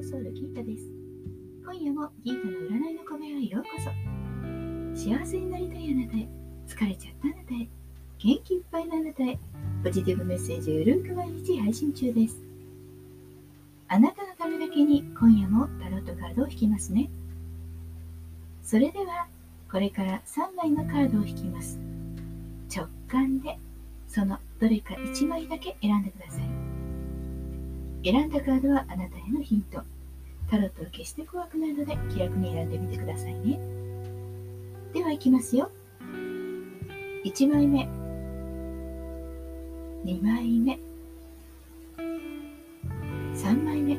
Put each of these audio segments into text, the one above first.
たです。今夜もギータの占いの小部屋へようこそ。幸せになりたいあなたへ。疲れちゃったあなたへ。元気いっぱいのあなたへ。ポジティブメッセージをゆるく毎日配信中です。あなたのためだけに今夜もタロットカードを引きますね。それではこれから3枚のカードを引きます。直感でそのどれか1枚だけ選んでください。選んだカードはあなたへのヒントタロットは決して怖くないので気楽に選んでみてくださいね。では、いきますよ。1枚目、2枚目、3枚目。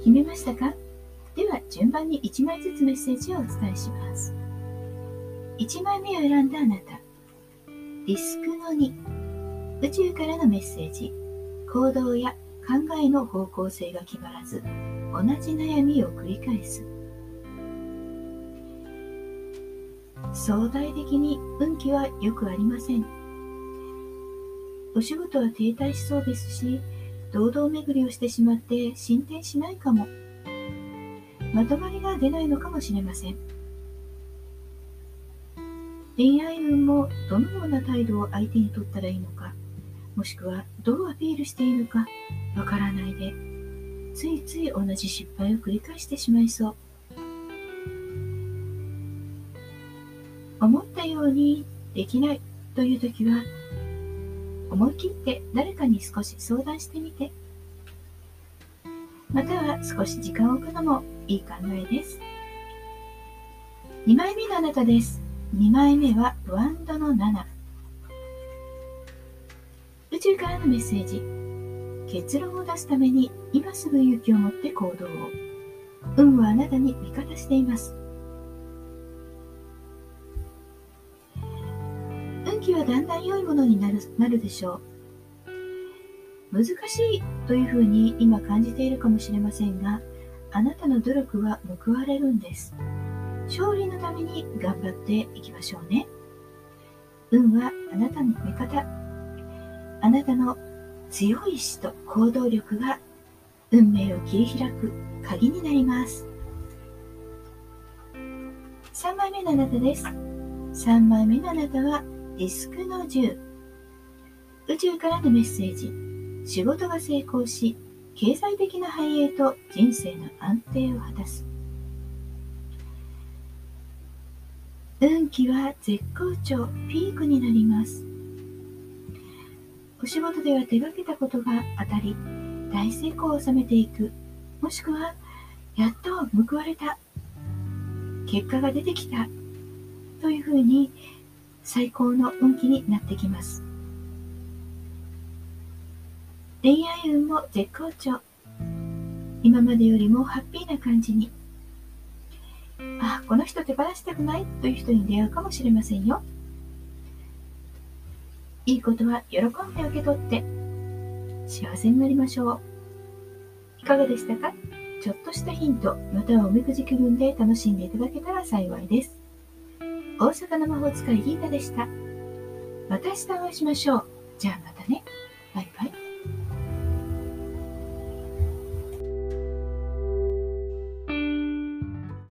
決めましたか？では、順番に1枚ずつメッセージをお伝えします。1枚目を選んだあなた。リスクの2。宇宙からのメッセージ。行動や考えの方向性が決まらず同じ悩みを繰り返す。相対的に運気はよくありません。お仕事は停滞しそうですし堂々巡りをしてしまって進展しないかも。まとまりが出ないのかもしれません。恋愛運もどのような態度を相手に取ったらいいのかもしくはどうアピールしているかわからないでついつい同じ失敗を繰り返してしまいそう。思ったようにできないという時は思い切って誰かに少し相談してみて。または少し時間を置くのもいい考えです。2枚目のあなたです。2枚目はワンドの7宇宙からのメッセージ。結論を出すために今すぐ勇気を持って行動を。運はあなたに味方しています。運気はだんだん良いものになるなるでしょう。難しいというふうに今感じているかもしれませんがあなたの努力は報われるんです。勝利のために頑張っていきましょうね運はあなたの味方あなたの強い意志と行動力が運命を切り開く鍵になります。3枚目のあなたです。3枚目のあなたはディスクの10。宇宙からのメッセージ。仕事が成功し、経済的な繁栄と人生の安定を果たす。運気は絶好調、ピークになります。お仕事では手がけたことが当たり、大成功を収めていく。もしくは、やっと報われた。結果が出てきた。というふうに、最高の運気になってきます。恋愛運も絶好調。今までよりもハッピーな感じに。あ、この人手放したくないという人に出会うかもしれませんよ。いいことは喜んで受け取って幸せになりましょう。いかがでしたか？ちょっとしたヒント、またはおみくじ気分で楽しんでいただけたら幸いです。大阪の魔法使いギータでした。また明日お会いしましょう。じゃあまたね。